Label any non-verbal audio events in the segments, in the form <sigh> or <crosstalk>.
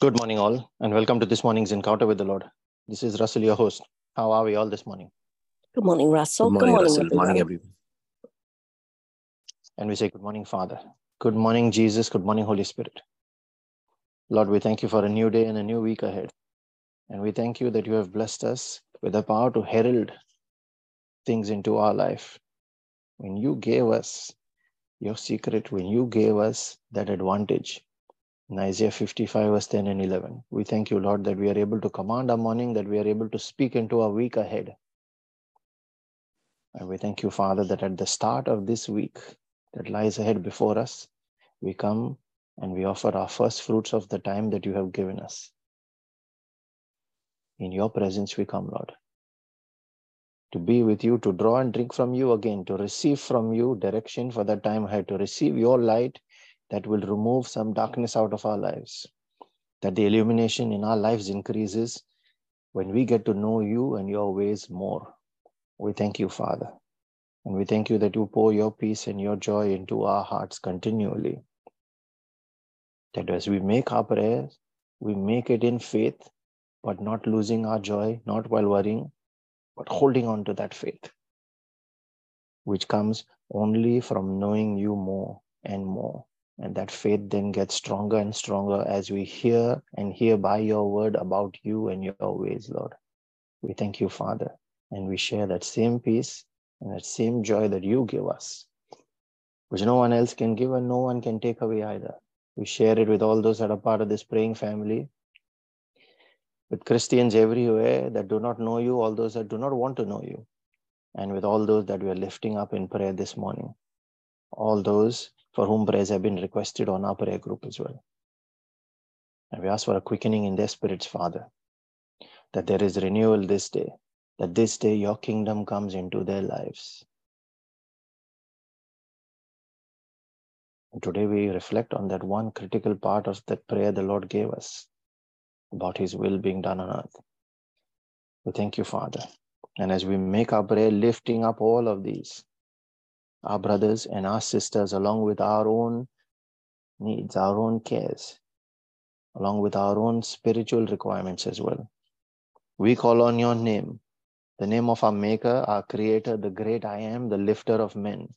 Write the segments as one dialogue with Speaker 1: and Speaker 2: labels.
Speaker 1: Good morning, all, and welcome to this morning's encounter with the Lord. This is Russell, your host. How are we all this morning?
Speaker 2: Good morning, Russell.
Speaker 3: Good morning, Russell. Good
Speaker 2: everyone.
Speaker 3: morning, everyone.
Speaker 1: And we say, Good morning, Father. Good morning, Jesus. Good morning, Holy Spirit. Lord, we thank you for a new day and a new week ahead. And we thank you that you have blessed us with the power to herald things into our life. When you gave us your secret, when you gave us that advantage, in Isaiah 55, verse 10 and 11. We thank you, Lord, that we are able to command our morning, that we are able to speak into our week ahead. And we thank you, Father, that at the start of this week that lies ahead before us, we come and we offer our first fruits of the time that you have given us. In your presence, we come, Lord, to be with you, to draw and drink from you again, to receive from you direction for the time ahead, to receive your light that will remove some darkness out of our lives, that the illumination in our lives increases when we get to know you and your ways more. We thank you, Father. And we thank you that you pour your peace and your joy into our hearts continually. That as we make our prayers, we make it in faith, but not losing our joy, not while worrying, but holding on to that faith, which comes only from knowing you more and more. And that faith then gets stronger and stronger as we hear and hear by your word about you and your ways, Lord. We thank you, Father, and we share that same peace and that same joy that you give us, which no one else can give and no one can take away either. We share it with all those that are part of this praying family, with Christians everywhere that do not know you, all those that do not want to know you, and with all those that we are lifting up in prayer this morning. All those for whom prayers have been requested on our prayer group as well. And we ask for a quickening in their spirits, Father, that there is renewal this day, that this day your kingdom comes into their lives. And today we reflect on that one critical part of that prayer the Lord gave us about his will being done on earth. We thank you, Father. And as we make our prayer, lifting up all of these, our brothers and our sisters, along with our own needs, our own cares, along with our own spiritual requirements as well. We call on your name, the name of our Maker, our Creator, the great I am, the lifter of men,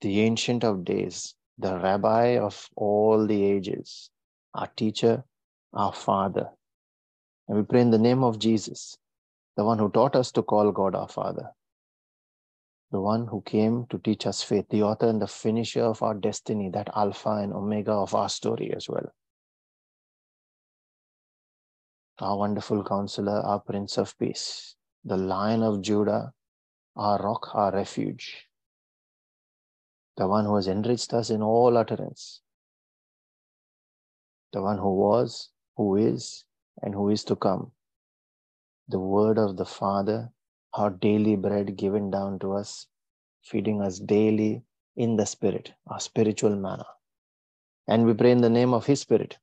Speaker 1: the Ancient of Days, the Rabbi of all the ages, our Teacher, our Father. And we pray in the name of Jesus, the one who taught us to call God our Father the one who came to teach us faith, the author and the finisher of our destiny, that Alpha and Omega of our story as well. Our wonderful counselor, our Prince of Peace, the Lion of Judah, our rock, our refuge, the one who has enriched us in all utterance, the one who was, who is, and who is to come, the word of the Father our daily bread given down to us, feeding us daily in the Spirit, our spiritual manna. And we pray in the name of His Spirit,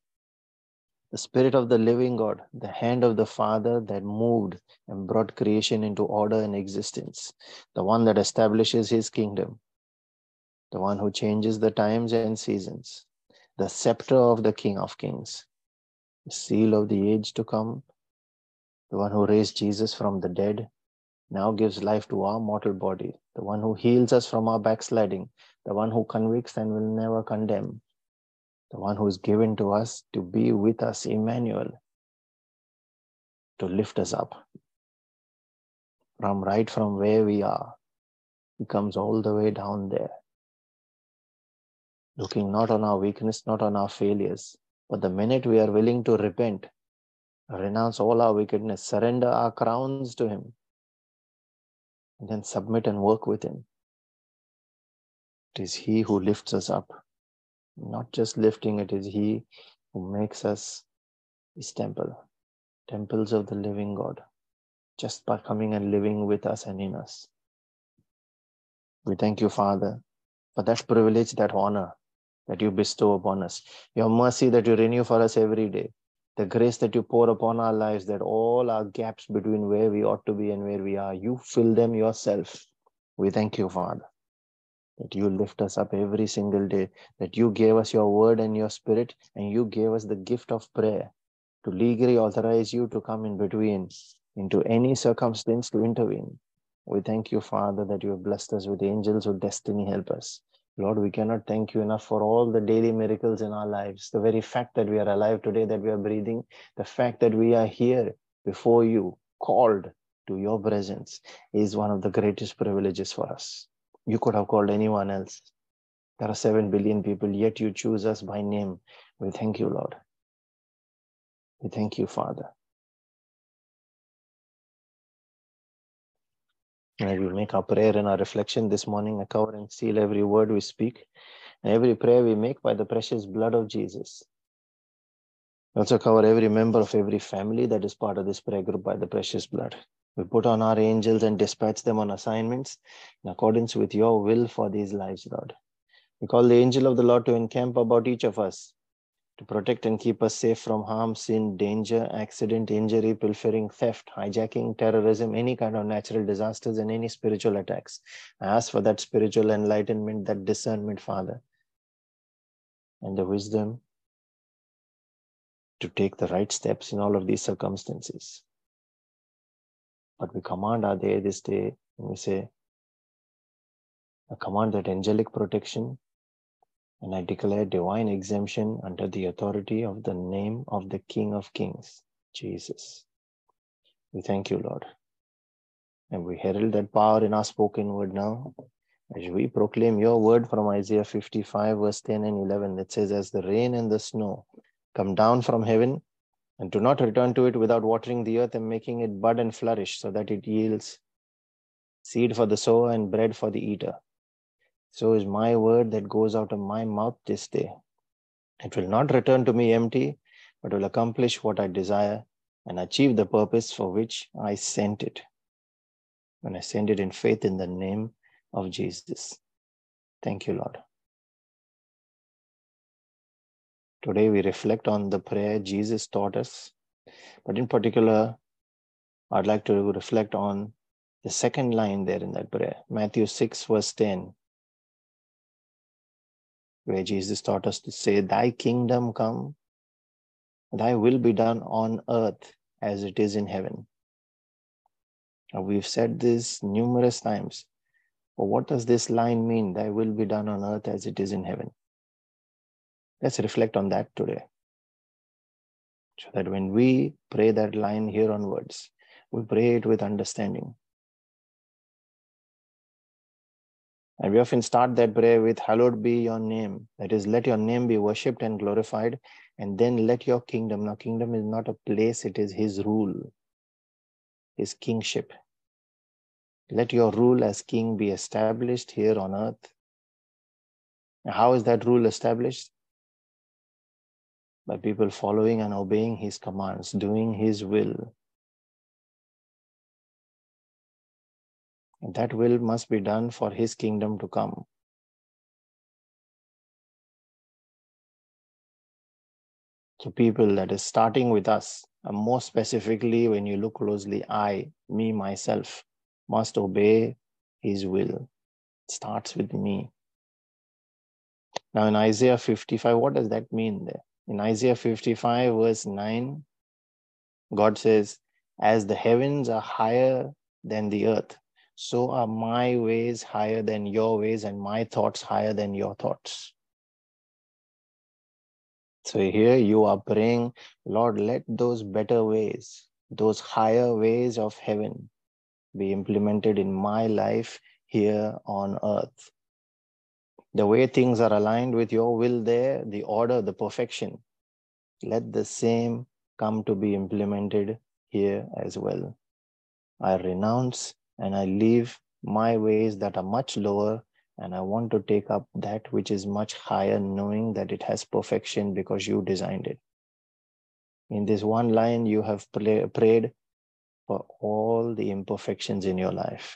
Speaker 1: the Spirit of the living God, the hand of the Father that moved and brought creation into order and existence, the one that establishes His kingdom, the one who changes the times and seasons, the scepter of the King of Kings, the seal of the age to come, the one who raised Jesus from the dead now gives life to our mortal body, the one who heals us from our backsliding, the one who convicts and will never condemn, the one who is given to us to be with us, Emmanuel, to lift us up from right from where we are. He comes all the way down there, looking not on our weakness, not on our failures, but the minute we are willing to repent, renounce all our wickedness, surrender our crowns to Him, and then submit and work with Him. It is He who lifts us up. Not just lifting, it is He who makes us His temple, temples of the living God, just by coming and living with us and in us. We thank you, Father, for that privilege, that honor that you bestow upon us, your mercy that you renew for us every day, the grace that you pour upon our lives, that all our gaps between where we ought to be and where we are, you fill them yourself. We thank you, Father. that you lift us up every single day, that you gave us your word and your spirit, and you gave us the gift of prayer to legally authorize you to come in between into any circumstance to intervene. We thank you, Father, that you have blessed us with angels who destiny help us. Lord, we cannot thank you enough for all the daily miracles in our lives. The very fact that we are alive today, that we are breathing, the fact that we are here before you, called to your presence, is one of the greatest privileges for us. You could have called anyone else. There are 7 billion people, yet you choose us by name. We thank you, Lord. We thank you, Father. As we make our prayer and our reflection this morning, I cover and seal every word we speak and every prayer we make by the precious blood of Jesus. We also cover every member of every family that is part of this prayer group by the precious blood. We put on our angels and dispatch them on assignments in accordance with your will for these lives, Lord. We call the angel of the Lord to encamp about each of us to protect and keep us safe from harm, sin, danger, accident, injury, pilfering, theft, hijacking, terrorism, any kind of natural disasters, and any spiritual attacks. I ask for that spiritual enlightenment, that discernment, Father, and the wisdom to take the right steps in all of these circumstances. But we command our day this day, and we say, I command that angelic protection and I declare divine exemption under the authority of the name of the King of Kings, Jesus. We thank you, Lord. And we herald that power in our spoken word now as we proclaim your word from Isaiah 55, verse 10 and 11. It says, As the rain and the snow come down from heaven and do not return to it without watering the earth and making it bud and flourish so that it yields seed for the sower and bread for the eater so is my word that goes out of my mouth this day. It will not return to me empty, but will accomplish what I desire and achieve the purpose for which I sent it. When I send it in faith in the name of Jesus. Thank you, Lord. Today we reflect on the prayer Jesus taught us, but in particular, I'd like to reflect on the second line there in that prayer, Matthew 6, verse 10 where Jesus taught us to say, Thy kingdom come, thy will be done on earth as it is in heaven. Now, we've said this numerous times. But what does this line mean? Thy will be done on earth as it is in heaven. Let's reflect on that today. So that when we pray that line here onwards, we pray it with understanding. And we often start that prayer with, Hallowed be your name. That is, let your name be worshipped and glorified. And then let your kingdom. Now, kingdom is not a place, it is his rule, his kingship. Let your rule as king be established here on earth. How is that rule established? By people following and obeying his commands, doing his will, That will must be done for his kingdom to come. So, people that is starting with us, and more specifically, when you look closely, I, me, myself, must obey his will. It starts with me. Now, in Isaiah 55, what does that mean there? In Isaiah 55, verse 9, God says, As the heavens are higher than the earth, so are my ways higher than your ways and my thoughts higher than your thoughts. So here you are praying, Lord, let those better ways, those higher ways of heaven be implemented in my life here on earth. The way things are aligned with your will there, the order, the perfection, let the same come to be implemented here as well. I renounce and I leave my ways that are much lower and I want to take up that which is much higher, knowing that it has perfection because you designed it. In this one line, you have pray, prayed for all the imperfections in your life,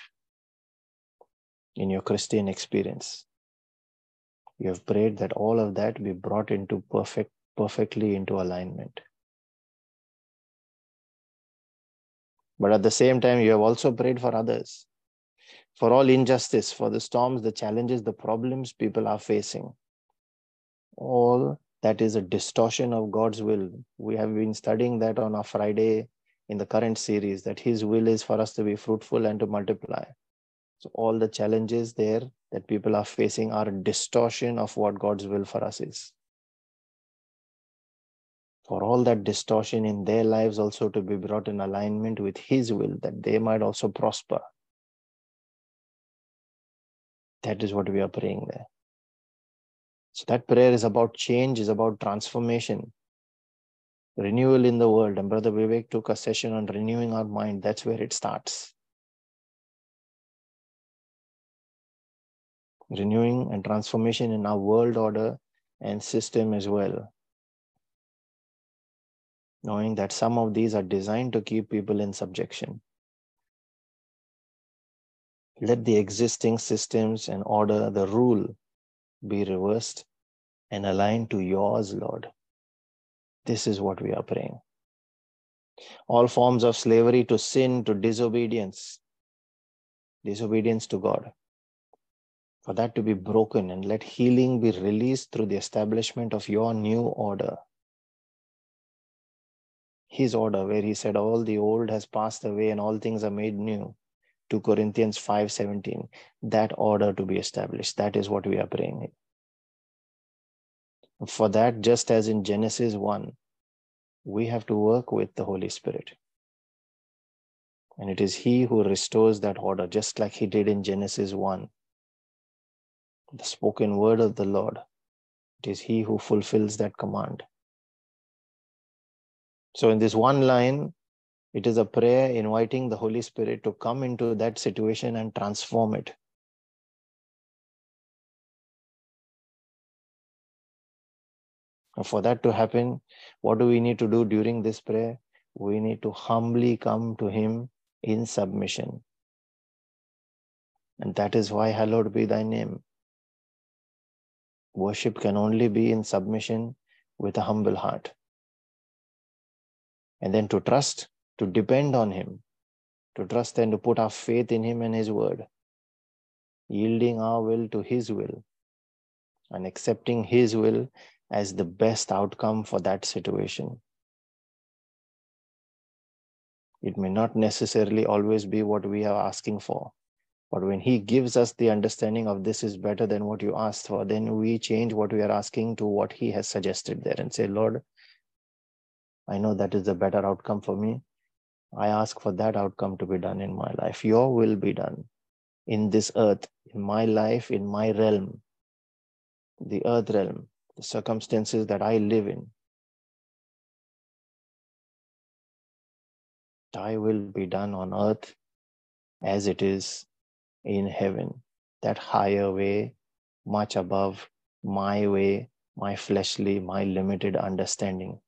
Speaker 1: in your Christian experience. You have prayed that all of that be brought into perfect, perfectly into alignment. But at the same time, you have also prayed for others. for all injustice, for the storms, the challenges, the problems people are facing. All that is a distortion of God's will. We have been studying that on our Friday in the current series, that His will is for us to be fruitful and to multiply. So, all the challenges there that people are facing are a distortion of what God's will for us is. For all that distortion in their lives also to be brought in alignment with His will, that they might also prosper. That is what we are praying there. So that prayer is about change, is about transformation, renewal in the world. And Brother Vivek took a session on renewing our mind. That's where it starts. Renewing and transformation in our world order and system as well. Knowing that some of these are designed to keep people in subjection. Let the existing systems and order, the rule, be reversed and aligned to yours, Lord. This is what we are praying. All forms of slavery to sin, to disobedience, disobedience to God, for that to be broken and let healing be released through the establishment of your new order. His order, where he said, All the old has passed away and all things are made new. to Corinthians 5:17 that order to be established. That is what we are praying for that just as in Genesis 1 we have to work with the holy spirit. And it is he who restores that order just like he did in Genesis 1 the spoken word of the lord it is he who fulfills that command so in this one line it is a prayer inviting the Holy Spirit to come into that situation and transform it. For that to happen, what do we need to do during this prayer? We need to humbly come to Him in submission. And that is why, hallowed be thy name. Worship can only be in submission with a humble heart. And then to trust to depend on Him, to trust and to put our faith in Him and His word, yielding our will to His will, and accepting His will as the best outcome for that situation. It may not necessarily always be what we are asking for. But when He gives us the understanding of this is better than what you asked for, then we change what we are asking to what He has suggested there and say, Lord, I know that is the better outcome for me. I ask for that outcome to be done in my life. Your will be done in this earth, in my life, in my realm, the earth realm, the circumstances that I live in. Thy will be done on earth as it is in heaven. That higher way, much above my way, my fleshly, my limited understanding.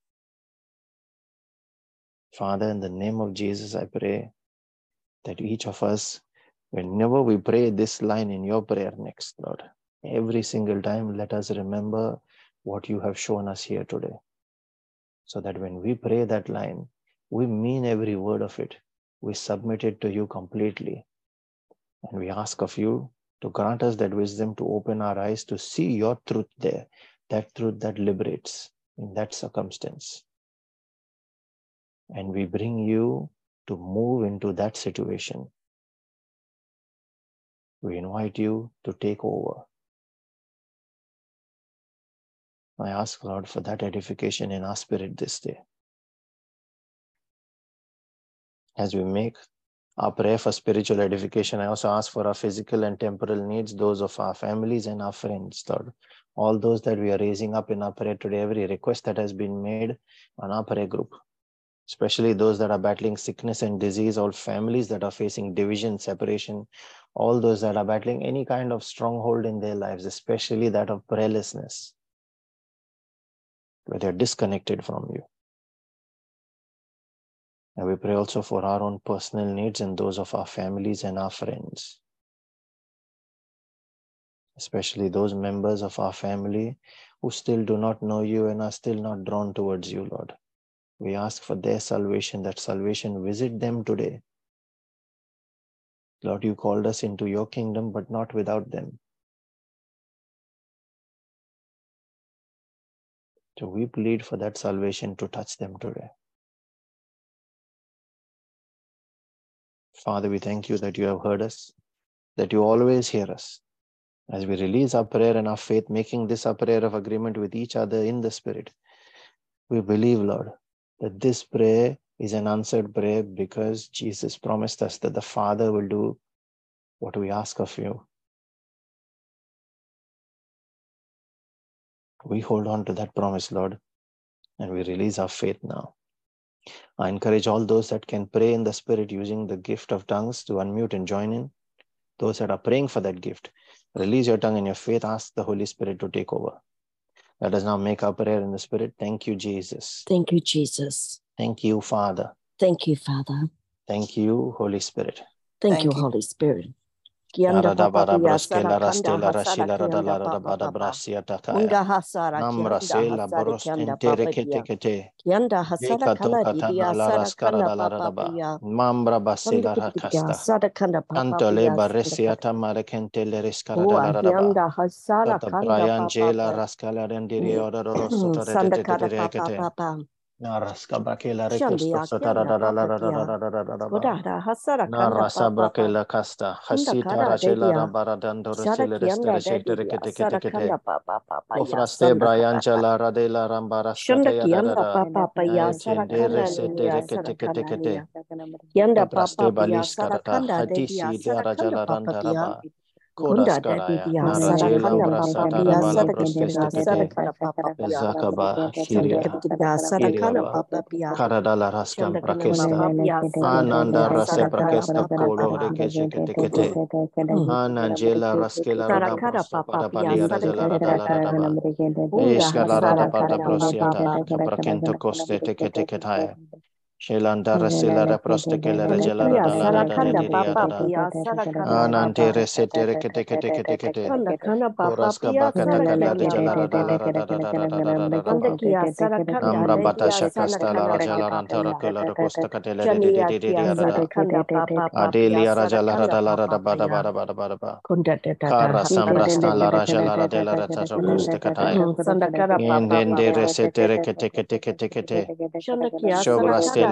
Speaker 1: Father, in the name of Jesus, I pray that each of us, whenever we pray this line in your prayer next, Lord, every single time, let us remember what you have shown us here today. So that when we pray that line, we mean every word of it. We submit it to you completely. And we ask of you to grant us that wisdom to open our eyes to see your truth there, that truth that liberates in that circumstance and we bring you to move into that situation. We invite you to take over. I ask, Lord, for that edification in our spirit this day. As we make our prayer for spiritual edification, I also ask for our physical and temporal needs, those of our families and our friends, Lord. All those that we are raising up in our prayer today, every request that has been made on our prayer group especially those that are battling sickness and disease, all families that are facing division, separation, all those that are battling any kind of stronghold in their lives, especially that of prayerlessness, where they're disconnected from you. And we pray also for our own personal needs and those of our families and our friends, especially those members of our family who still do not know you and are still not drawn towards you, Lord. We ask for their salvation, that salvation visit them today. Lord, you called us into your kingdom, but not without them. So we plead for that salvation to touch them today. Father, we thank you that you have heard us, that you always hear us. As we release our prayer and our faith, making this a prayer of agreement with each other in the Spirit, we believe, Lord, that this prayer is an answered prayer because Jesus promised us that the Father will do what we ask of you. We hold on to that promise, Lord, and we release our faith now. I encourage all those that can pray in the Spirit using the gift of tongues to unmute and join in. Those that are praying for that gift, release your tongue in your faith, ask the Holy Spirit to take over. Let us now make our prayer in the Spirit. Thank you, Jesus.
Speaker 2: Thank you, Jesus.
Speaker 1: Thank you, Father.
Speaker 2: Thank you, Father.
Speaker 1: Thank you, Holy Spirit.
Speaker 2: Thank,
Speaker 3: Thank
Speaker 2: you,
Speaker 3: you.
Speaker 2: Holy Spirit. Kianda
Speaker 1: broske la
Speaker 2: papa
Speaker 1: raste
Speaker 2: pia,
Speaker 1: la
Speaker 2: sara
Speaker 1: raste
Speaker 2: kanda
Speaker 1: la rada rada
Speaker 2: kianda
Speaker 1: bada
Speaker 2: papa.
Speaker 1: brasia takaya.
Speaker 2: hasara
Speaker 1: Namra
Speaker 2: kianda
Speaker 1: se la
Speaker 2: hasara
Speaker 1: bros
Speaker 2: kianda
Speaker 1: kentere
Speaker 2: papa
Speaker 1: kete kete.
Speaker 2: Kianda hasara
Speaker 1: Eka
Speaker 2: kanda
Speaker 1: toka tana
Speaker 2: didia
Speaker 1: la
Speaker 2: sara
Speaker 1: raskara
Speaker 2: kanda
Speaker 1: da la rada
Speaker 2: papa.
Speaker 1: Mambra
Speaker 2: Sanda
Speaker 1: rakasta.
Speaker 2: sara kanda papa
Speaker 1: Tanto le baresia tamare kente le riskara da oh,
Speaker 2: la
Speaker 1: rada ba.
Speaker 2: kianda hasara
Speaker 1: Tata
Speaker 2: kanda
Speaker 1: Brian
Speaker 2: papa
Speaker 1: Jela raskala rendiri mm, ora rosso mm, tare te
Speaker 2: Sanda
Speaker 1: te te
Speaker 2: kanda
Speaker 1: te te
Speaker 2: papa
Speaker 1: kete.
Speaker 2: papa.
Speaker 1: Na raska bakela rekesto satara da la la
Speaker 2: papa
Speaker 1: la la la
Speaker 2: pia.
Speaker 1: la la la la ba.
Speaker 2: Kodara hasara
Speaker 1: Na
Speaker 2: kanda
Speaker 1: rasa
Speaker 2: papa papa.
Speaker 1: brakela kasta. Hasita
Speaker 2: kara
Speaker 1: rajela
Speaker 2: dedia.
Speaker 1: rambara dando
Speaker 2: Sara
Speaker 1: resile restere
Speaker 2: kianda
Speaker 1: sheltere
Speaker 2: dedia
Speaker 1: kete kete
Speaker 2: sara
Speaker 1: kete.
Speaker 2: kanda papa papa ya
Speaker 1: Ofraste
Speaker 2: kata.
Speaker 1: Jala radela rambara
Speaker 2: Shanda
Speaker 1: skata ya da da
Speaker 2: kianda
Speaker 1: da.
Speaker 2: papa paya
Speaker 1: Ay chendere
Speaker 2: sarakanda
Speaker 1: setere
Speaker 2: niya
Speaker 1: kete kete
Speaker 2: sarakanda
Speaker 1: kete.
Speaker 2: niya. Kianda
Speaker 1: Topraste
Speaker 2: papa paya
Speaker 1: balis karata.
Speaker 2: sarakanda
Speaker 1: Hadisi
Speaker 2: sarakanda
Speaker 1: rajala
Speaker 2: papa paya. Kunda
Speaker 1: karaya.
Speaker 2: dediya
Speaker 1: Na rajela
Speaker 2: sarakanda
Speaker 1: brasa
Speaker 2: papa paya
Speaker 1: tarabala
Speaker 2: sarakanda
Speaker 1: prosteste kete.
Speaker 2: sarakanda papa paya.
Speaker 1: Zakaba
Speaker 2: Shanda
Speaker 1: Kiria
Speaker 2: dediya sarakanda
Speaker 1: Kiriaba
Speaker 2: papa paya.
Speaker 1: Karadala Raskam Prakesta Ananda
Speaker 2: sarakanda
Speaker 1: Prakesta
Speaker 2: papa.
Speaker 1: Rekeje Kete Kete Anangela Raskela Rada
Speaker 2: Sarakanda
Speaker 1: Brosto
Speaker 2: papa
Speaker 1: Pada
Speaker 2: paya
Speaker 1: Balia Rajala
Speaker 2: sarakanda
Speaker 1: Rada La
Speaker 2: papa.
Speaker 1: Rada
Speaker 2: Unga
Speaker 1: Eshkala Rada Bada
Speaker 2: sarakanda papa
Speaker 1: Brosiata
Speaker 2: papa.
Speaker 1: Kaprakento Koste Teke Teke Taya Shelanda Rasila Reproste Kele Rajala
Speaker 2: Anakia
Speaker 1: Rada La Rada
Speaker 2: sarakanda
Speaker 1: Rediria
Speaker 2: papa
Speaker 1: Rada
Speaker 2: paya sarakanda
Speaker 1: Anante. Resete Rekete Kete Kete Kete
Speaker 2: Shanda kana papa
Speaker 1: Koraska
Speaker 2: pia
Speaker 1: Bakata Kala
Speaker 2: sarakanda
Speaker 1: Rajala Rada La
Speaker 2: papa.
Speaker 1: Rada Rada Rada Rada Rada
Speaker 2: Andakia sarakanda
Speaker 1: Namra bata shakasta la
Speaker 2: sanakana
Speaker 1: raja la
Speaker 2: papa
Speaker 1: rantara
Speaker 2: pia.
Speaker 1: kula kosta katela de de de de de de
Speaker 2: kia
Speaker 1: arada.
Speaker 2: sarakanda papa papa
Speaker 1: Adelia raja la
Speaker 2: sarakanda
Speaker 1: rada la rada
Speaker 2: papa
Speaker 1: bada
Speaker 2: pia.
Speaker 1: bada bada bada ba.
Speaker 2: Da da da
Speaker 1: Kara sambrasta la
Speaker 2: hasarakanda
Speaker 1: raja la
Speaker 2: papa.
Speaker 1: rada la rata kosta kataya.
Speaker 2: Sandakara papa
Speaker 1: Indende
Speaker 2: papa.
Speaker 1: resete rekete kete kete kete.
Speaker 2: Shanda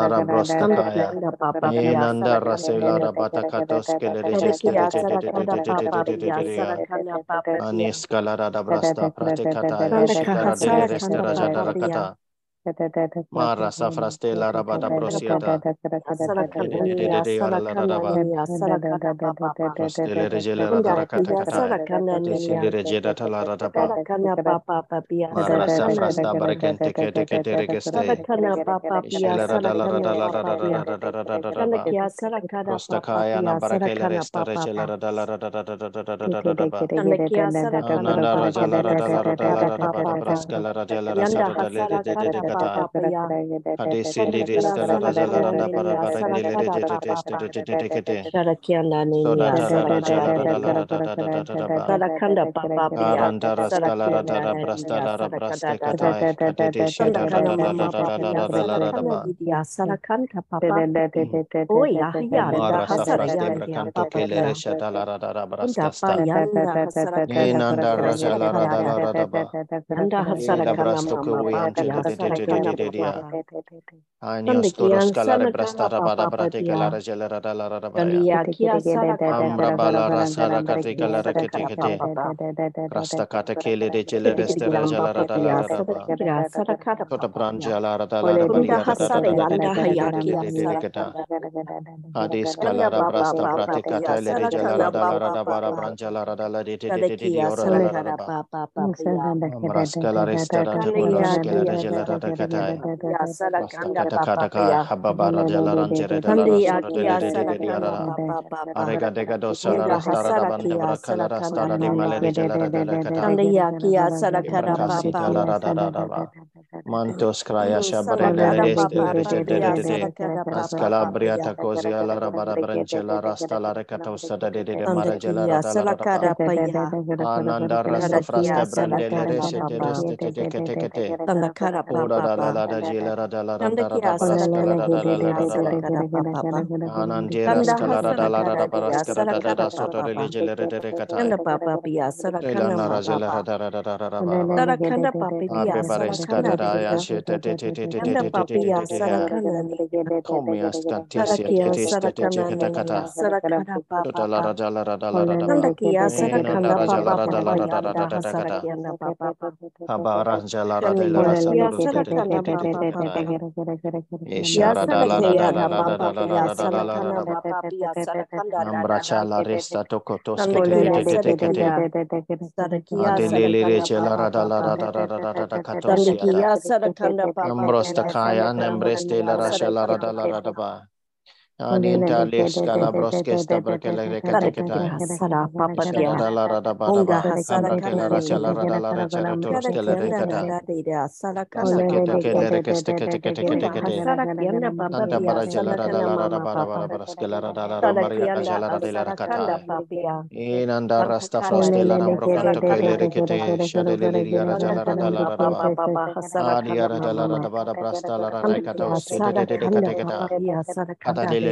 Speaker 1: kete.
Speaker 2: Sharakiana
Speaker 1: Soda
Speaker 2: niya
Speaker 1: tala
Speaker 2: sarakana
Speaker 1: rajala radala
Speaker 2: niya
Speaker 1: radala radala ba.
Speaker 2: Sarakanda papa pia
Speaker 1: Arandara skala
Speaker 2: sarakiana
Speaker 1: radara
Speaker 2: niya
Speaker 1: brastara
Speaker 2: sarakada
Speaker 1: braste
Speaker 2: dada
Speaker 1: katai kadede
Speaker 2: Sanda
Speaker 1: sheda
Speaker 2: kana
Speaker 1: radala
Speaker 2: mama papia
Speaker 1: radala
Speaker 2: sarakana
Speaker 1: radaba.
Speaker 2: didia sarakanta papa. Oh ya yanda
Speaker 1: Mara
Speaker 2: hasara
Speaker 1: safraste
Speaker 2: yandia
Speaker 1: brakanto
Speaker 2: papa
Speaker 1: kele
Speaker 2: pia.
Speaker 1: resha dala radara
Speaker 2: Unda pa
Speaker 1: braskasta.
Speaker 2: yanda hasarakana
Speaker 1: Inanda
Speaker 2: didia
Speaker 1: rajala
Speaker 2: sarakanda.
Speaker 1: radala radaba.
Speaker 2: Yanda
Speaker 1: Ila
Speaker 2: hasarakana
Speaker 1: brasto
Speaker 2: mama
Speaker 1: kuri
Speaker 2: papia
Speaker 1: angela de de de de de
Speaker 2: sarakana
Speaker 1: de
Speaker 2: papa.
Speaker 1: dia.
Speaker 2: Sanda
Speaker 1: Anios toros
Speaker 2: kian
Speaker 1: calare
Speaker 2: sanakana
Speaker 1: brastara bada
Speaker 2: papa
Speaker 1: brate
Speaker 2: papia.
Speaker 1: calara jela radala radabaya.
Speaker 2: Sandia kia sarakana
Speaker 1: Ambra
Speaker 2: papa.
Speaker 1: bala rasara
Speaker 2: Sanda
Speaker 1: kate
Speaker 2: kia
Speaker 1: calara kete
Speaker 2: sarakana
Speaker 1: kete.
Speaker 2: papa.
Speaker 1: Rasta kele de Tota la calara le de la de de de de de de ora calara de bulos calara katai.
Speaker 2: Ya sala kanda
Speaker 1: Kata kata
Speaker 2: ya.
Speaker 1: hababa rajala ranjere
Speaker 2: Kandi
Speaker 1: dalara
Speaker 2: ya
Speaker 1: sura
Speaker 2: kia
Speaker 1: de de
Speaker 2: sala
Speaker 1: de de
Speaker 2: kanda
Speaker 1: yara.
Speaker 2: papa papa.
Speaker 1: Arega dega dosa la
Speaker 2: Inda
Speaker 1: rastara da
Speaker 2: hasara
Speaker 1: bande
Speaker 2: kia
Speaker 1: bra
Speaker 2: sala
Speaker 1: kala
Speaker 2: kanda
Speaker 1: rastara di male de jala de de kata.
Speaker 2: Kandi ya kia sala kanda
Speaker 1: Ibrakasi
Speaker 2: papa.
Speaker 1: Dala da da da da ba. Mantos kraya
Speaker 2: Mm,
Speaker 1: shabara
Speaker 2: Sala
Speaker 1: de le
Speaker 2: kanda
Speaker 1: reste
Speaker 2: papa
Speaker 1: le
Speaker 2: papa
Speaker 1: de de de
Speaker 2: ya
Speaker 1: de de.
Speaker 2: sala kanda papa
Speaker 1: Ascalabria
Speaker 2: papa ya.
Speaker 1: tacosia la rabara branchela rasta la recata usada de de
Speaker 2: Anda
Speaker 1: marajela
Speaker 2: kia
Speaker 1: rada la
Speaker 2: sala
Speaker 1: rada
Speaker 2: kanda pa ya.
Speaker 1: Ananda rasa
Speaker 2: Kada
Speaker 1: frasta
Speaker 2: kia sala
Speaker 1: brandele
Speaker 2: kanda
Speaker 1: reshe te
Speaker 2: papa.
Speaker 1: reste te te te te te.
Speaker 2: Anda kanda
Speaker 1: Ora
Speaker 2: papa
Speaker 1: da la
Speaker 2: papa.
Speaker 1: la da jela rada la
Speaker 2: Kanda
Speaker 1: randa rada
Speaker 2: kia sala
Speaker 1: baraskala
Speaker 2: kanda
Speaker 1: rada la la
Speaker 2: kia
Speaker 1: rada
Speaker 2: sala
Speaker 1: ba.
Speaker 2: kanda papa.
Speaker 1: Anandira
Speaker 2: Kanda
Speaker 1: skala rada
Speaker 2: hasala
Speaker 1: la rada
Speaker 2: kanda dia
Speaker 1: baraskala
Speaker 2: sala
Speaker 1: rada
Speaker 2: kanda
Speaker 1: da soto
Speaker 2: papa.
Speaker 1: religele rede de katai.
Speaker 2: Kanda papa pia sala
Speaker 1: Rela
Speaker 2: kanda
Speaker 1: na rajela
Speaker 2: papa.
Speaker 1: rada rada rada rada ba ba.
Speaker 2: Sala kanda papi pia
Speaker 1: Abe
Speaker 2: sala
Speaker 1: bareska
Speaker 2: kanda
Speaker 1: rada ya
Speaker 2: dia.
Speaker 1: she te te te te te te
Speaker 2: Kanda
Speaker 1: te te te te
Speaker 2: papi ya
Speaker 1: te te
Speaker 2: sala
Speaker 1: ha.
Speaker 2: kanda ni.
Speaker 1: Komia
Speaker 2: Sala
Speaker 1: stantesia te
Speaker 2: kia
Speaker 1: te
Speaker 2: sala
Speaker 1: te te te
Speaker 2: kanda
Speaker 1: kata
Speaker 2: ni ya
Speaker 1: kata.
Speaker 2: sala kanda
Speaker 1: Tota la
Speaker 2: papa.
Speaker 1: rada la rada la rada
Speaker 2: Kanda
Speaker 1: ba.
Speaker 2: kia sala
Speaker 1: Ina da
Speaker 2: kanda
Speaker 1: rajala
Speaker 2: papa
Speaker 1: rada la
Speaker 2: papa
Speaker 1: rada rada
Speaker 2: yanda
Speaker 1: rada
Speaker 2: hasala
Speaker 1: kata.
Speaker 2: kianda papa.
Speaker 1: Habara jala rada
Speaker 2: Kanda
Speaker 1: la
Speaker 2: ya
Speaker 1: rasa
Speaker 2: kia
Speaker 1: duru te
Speaker 2: sala
Speaker 1: te te te
Speaker 2: kanda
Speaker 1: te te te
Speaker 2: papa
Speaker 1: kata.
Speaker 2: papa. Ya
Speaker 1: Ishara da
Speaker 2: sala
Speaker 1: la da da
Speaker 2: kia
Speaker 1: la
Speaker 2: da
Speaker 1: la da da
Speaker 2: papa
Speaker 1: la la
Speaker 2: pia
Speaker 1: da resta Adelele rada la rada da da da da da
Speaker 2: Kanda
Speaker 1: katosiata.
Speaker 2: kia sala kanda papa
Speaker 1: Ambrosta kaya nembreste la rasha la rada la rada ba. Anintales calabroskes
Speaker 2: tabrakelegreka
Speaker 1: teketa
Speaker 2: sala papa
Speaker 1: dia dala rada
Speaker 2: bara
Speaker 1: bara
Speaker 2: sala
Speaker 1: kala racha la rada la racha
Speaker 2: la tos kala
Speaker 1: reka
Speaker 2: da sala
Speaker 1: kala kete kete reka
Speaker 2: steke
Speaker 1: teke
Speaker 2: teke teke
Speaker 1: te
Speaker 2: tanda
Speaker 1: bara jala rada la rada bara bara bara skala rada la rada mari rada jala rada la
Speaker 2: raka
Speaker 1: ta
Speaker 2: inanda rasta
Speaker 1: froste la ram brokan ani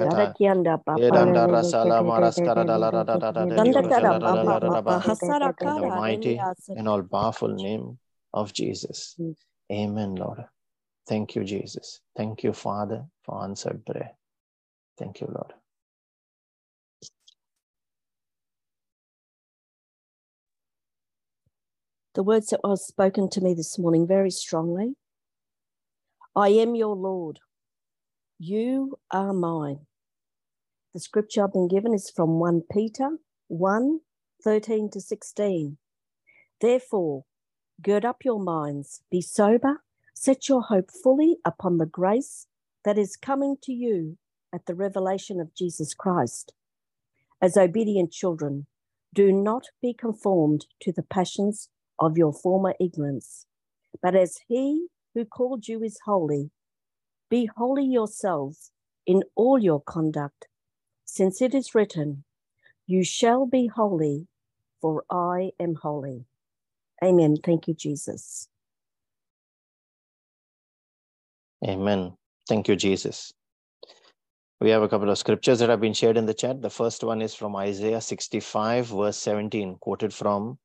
Speaker 2: Kanda
Speaker 1: diorja
Speaker 2: kada
Speaker 1: la rada la
Speaker 2: papa
Speaker 1: rada
Speaker 2: papa
Speaker 1: ba.
Speaker 2: hasara
Speaker 1: In the mighty and all powerful name of Jesus. Amen, Lord. Thank you, Jesus. Thank you, Father, for answered prayer. Thank you, Lord.
Speaker 2: The words that was spoken to me this morning very strongly. I am your Lord. You are mine. The scripture I've been given is from 1 Peter 1 13 to 16. Therefore, gird up your minds, be sober, set your hope fully upon the grace that is coming to you at the revelation of Jesus Christ. As obedient children, do not be conformed to the passions of your former ignorance, but as he who called you is holy, be holy yourselves in all your conduct, since it is written, You shall be holy, for I am holy. Amen. Thank you, Jesus.
Speaker 1: Amen. Thank you, Jesus. We have a couple of scriptures that have been shared in the chat. The first one is from Isaiah 65, verse 17, quoted from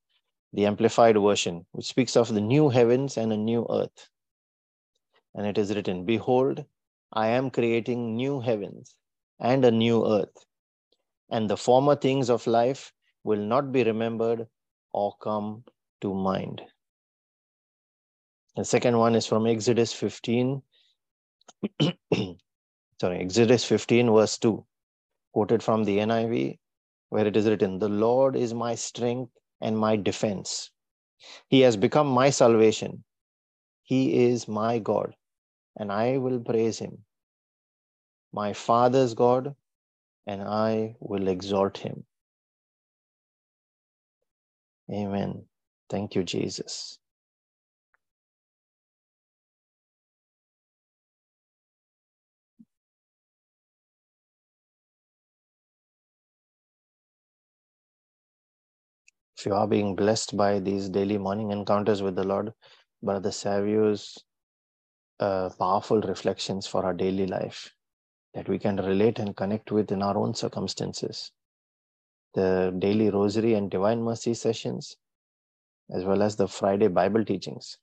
Speaker 1: the Amplified Version, which speaks of the new heavens and a new earth. And it is written, Behold, I am creating new heavens and a new earth, and the former things of life will not be remembered or come to mind. The second one is from Exodus 15, <clears throat> sorry, Exodus 15, verse 2, quoted from the NIV, where it is written, The Lord is my strength and my defense. He has become my salvation. He is my God, and I will praise him. My Father's God, and I will exalt him. Amen. Thank you, Jesus. If you are being blessed by these daily morning encounters with the Lord, Brother Savio's uh, powerful reflections for our daily life that we can relate and connect with in our own circumstances. The daily rosary and divine mercy sessions, as well as the Friday Bible teachings.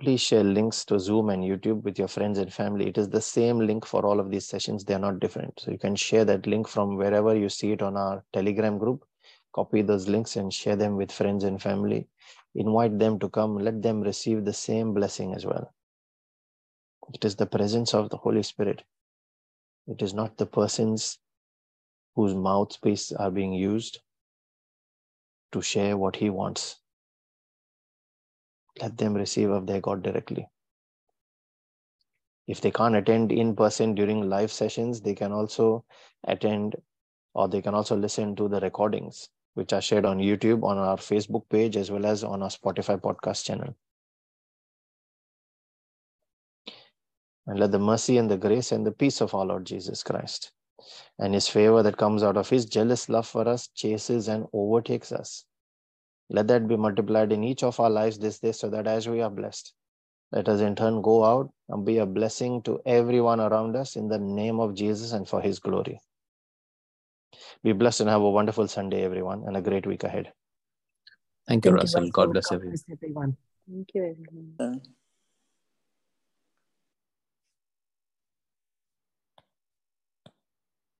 Speaker 1: Please share links to Zoom and YouTube with your friends and family. It is the same link for all of these sessions. They are not different. So you can share that link from wherever you see it on our Telegram group. Copy those links and share them with friends and family. Invite them to come. Let them receive the same blessing as well. It is the presence of the Holy Spirit. It is not the persons whose mouthpiece are being used to share what he wants let them receive of their God directly. If they can't attend in person during live sessions, they can also attend or they can also listen to the recordings, which are shared on YouTube, on our Facebook page, as well as on our Spotify podcast channel. And let the mercy and the grace and the peace of our Lord Jesus Christ and his favor that comes out of his jealous love for us chases and overtakes us let that be multiplied in each of our lives this day so that as we are blessed, let us in turn go out and be a blessing to everyone around us in the name of Jesus and for his glory. Be blessed and have a wonderful Sunday, everyone, and a great week ahead.
Speaker 3: Thank you, Thank Russell. You, God bless God everyone.
Speaker 2: Bless everyone. Thank you, everyone.